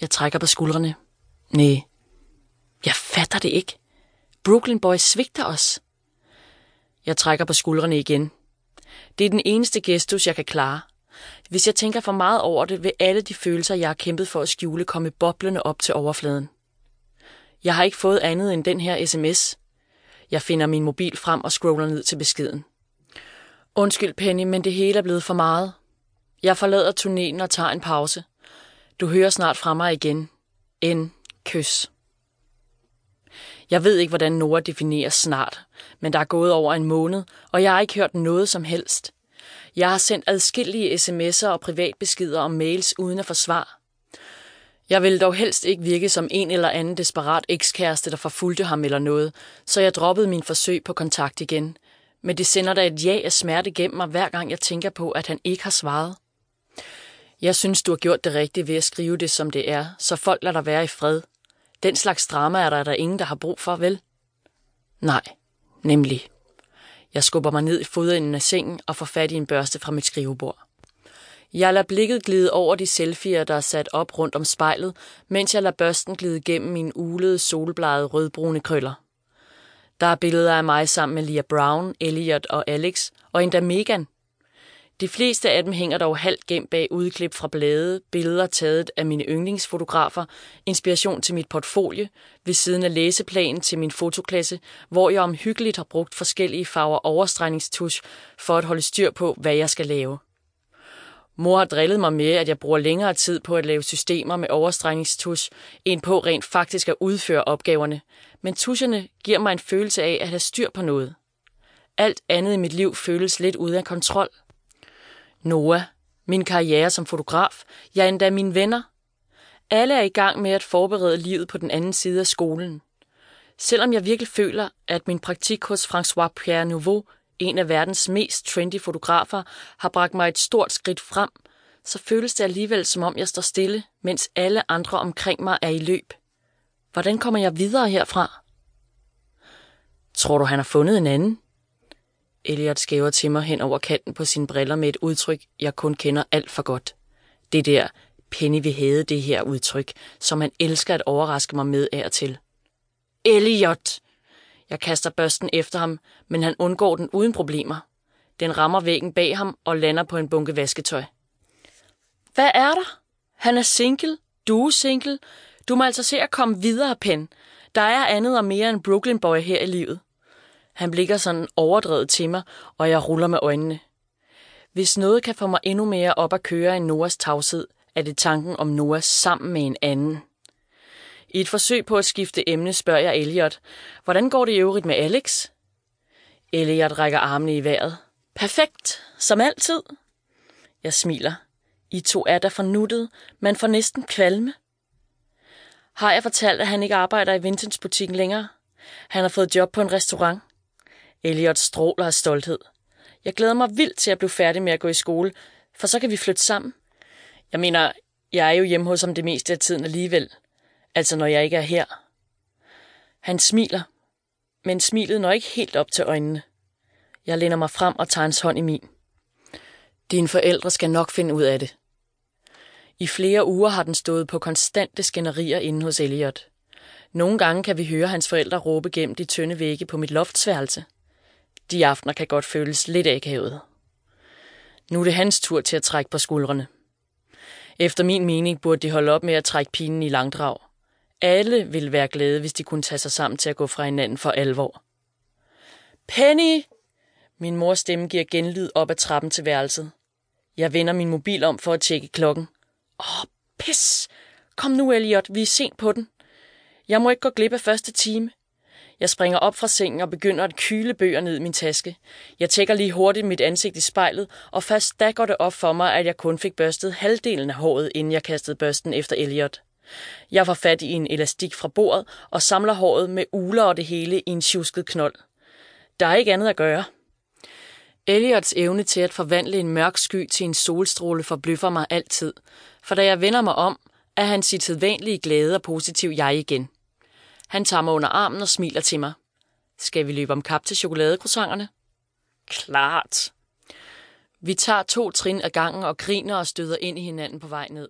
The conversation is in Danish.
Jeg trækker på skuldrene. Nej, jeg fatter det ikke. Brooklyn Boys svigter os. Jeg trækker på skuldrene igen. Det er den eneste gestus, jeg kan klare. Hvis jeg tænker for meget over det, vil alle de følelser, jeg har kæmpet for at skjule, komme boblende op til overfladen. Jeg har ikke fået andet end den her sms. Jeg finder min mobil frem og scroller ned til beskeden. Undskyld, Penny, men det hele er blevet for meget. Jeg forlader turnéen og tager en pause. Du hører snart fra mig igen. En kys. Jeg ved ikke, hvordan Nora definerer snart, men der er gået over en måned, og jeg har ikke hørt noget som helst. Jeg har sendt adskillige sms'er og privatbeskeder og mails uden at få svar. Jeg ville dog helst ikke virke som en eller anden desperat ekskæreste, der forfulgte ham eller noget, så jeg droppede min forsøg på kontakt igen. Men det sender da et ja af smerte gennem mig, hver gang jeg tænker på, at han ikke har svaret. Jeg synes, du har gjort det rigtigt ved at skrive det, som det er, så folk lader dig være i fred. Den slags drama er der der ingen, der har brug for, vel? Nej, nemlig. Jeg skubber mig ned i fodenden af sengen og får fat i en børste fra mit skrivebord. Jeg lader blikket glide over de selfier, der er sat op rundt om spejlet, mens jeg lader børsten glide gennem mine ulede, solbladede, rødbrune krøller. Der er billeder af mig sammen med Lia Brown, Elliot og Alex, og endda Megan – de fleste af dem hænger dog halvt gemt bag udklip fra blade, billeder taget af mine yndlingsfotografer, inspiration til mit portfolio, ved siden af læseplanen til min fotoklasse, hvor jeg omhyggeligt har brugt forskellige farver overstregningstusch for at holde styr på, hvad jeg skal lave. Mor har drillet mig med, at jeg bruger længere tid på at lave systemer med overstregningstusch, end på rent faktisk at udføre opgaverne. Men tuscherne giver mig en følelse af at have styr på noget. Alt andet i mit liv føles lidt ude af kontrol. Noah, min karriere som fotograf, ja endda mine venner. Alle er i gang med at forberede livet på den anden side af skolen. Selvom jeg virkelig føler, at min praktik hos François Pierre Nouveau, en af verdens mest trendy fotografer, har bragt mig et stort skridt frem, så føles det alligevel som om jeg står stille, mens alle andre omkring mig er i løb. Hvordan kommer jeg videre herfra? Tror du, han har fundet en anden? Elliot skæver til mig hen over kanten på sine briller med et udtryk, jeg kun kender alt for godt. Det der, Penny vil have det her udtryk, som han elsker at overraske mig med af og til. Elliot! Jeg kaster børsten efter ham, men han undgår den uden problemer. Den rammer væggen bag ham og lander på en bunke vasketøj. Hvad er der? Han er single. Du er single. Du må altså se at komme videre, Pen. Der er andet og mere end Brooklyn Boy her i livet. Han blikker sådan overdrevet til mig, og jeg ruller med øjnene. Hvis noget kan få mig endnu mere op at køre end Noahs tavshed, er det tanken om Noah sammen med en anden. I et forsøg på at skifte emne spørger jeg Elliot, hvordan går det i øvrigt med Alex? Elliot rækker armene i vejret. Perfekt, som altid. Jeg smiler. I to er der fornuttet, men får næsten kvalme. Har jeg fortalt, at han ikke arbejder i Vintens butikken længere? Han har fået job på en restaurant. Elliot stråler af stolthed. Jeg glæder mig vildt til at blive færdig med at gå i skole, for så kan vi flytte sammen. Jeg mener, jeg er jo hjemme hos ham det meste af tiden alligevel. Altså når jeg ikke er her. Han smiler, men smilet når ikke helt op til øjnene. Jeg læner mig frem og tager hans hånd i min. Dine forældre skal nok finde ud af det. I flere uger har den stået på konstante skænderier inde hos Elliot. Nogle gange kan vi høre hans forældre råbe gennem de tynde vægge på mit loftsværelse. De aftener kan godt føles lidt akavet. Nu er det hans tur til at trække på skuldrene. Efter min mening burde de holde op med at trække pinen i langdrag. Alle ville være glade, hvis de kunne tage sig sammen til at gå fra hinanden for alvor. Penny! Min mors stemme giver genlyd op ad trappen til værelset. Jeg vender min mobil om for at tjekke klokken. Åh, pis! Kom nu, Elliot, vi er sent på den. Jeg må ikke gå glip af første time. Jeg springer op fra sengen og begynder at kyle bøger ned i min taske. Jeg tjekker lige hurtigt mit ansigt i spejlet, og først da går det op for mig, at jeg kun fik børstet halvdelen af håret, inden jeg kastede børsten efter Elliot. Jeg får fat i en elastik fra bordet og samler håret med uler og det hele i en tjusket knold. Der er ikke andet at gøre. Elliots evne til at forvandle en mørk sky til en solstråle forbløffer mig altid, for da jeg vender mig om, er han sit sædvanlige glade og positiv jeg igen. Han tager mig under armen og smiler til mig. Skal vi løbe om kap til chokoladecroissanterne? Klart. Vi tager to trin ad gangen og griner og støder ind i hinanden på vej ned.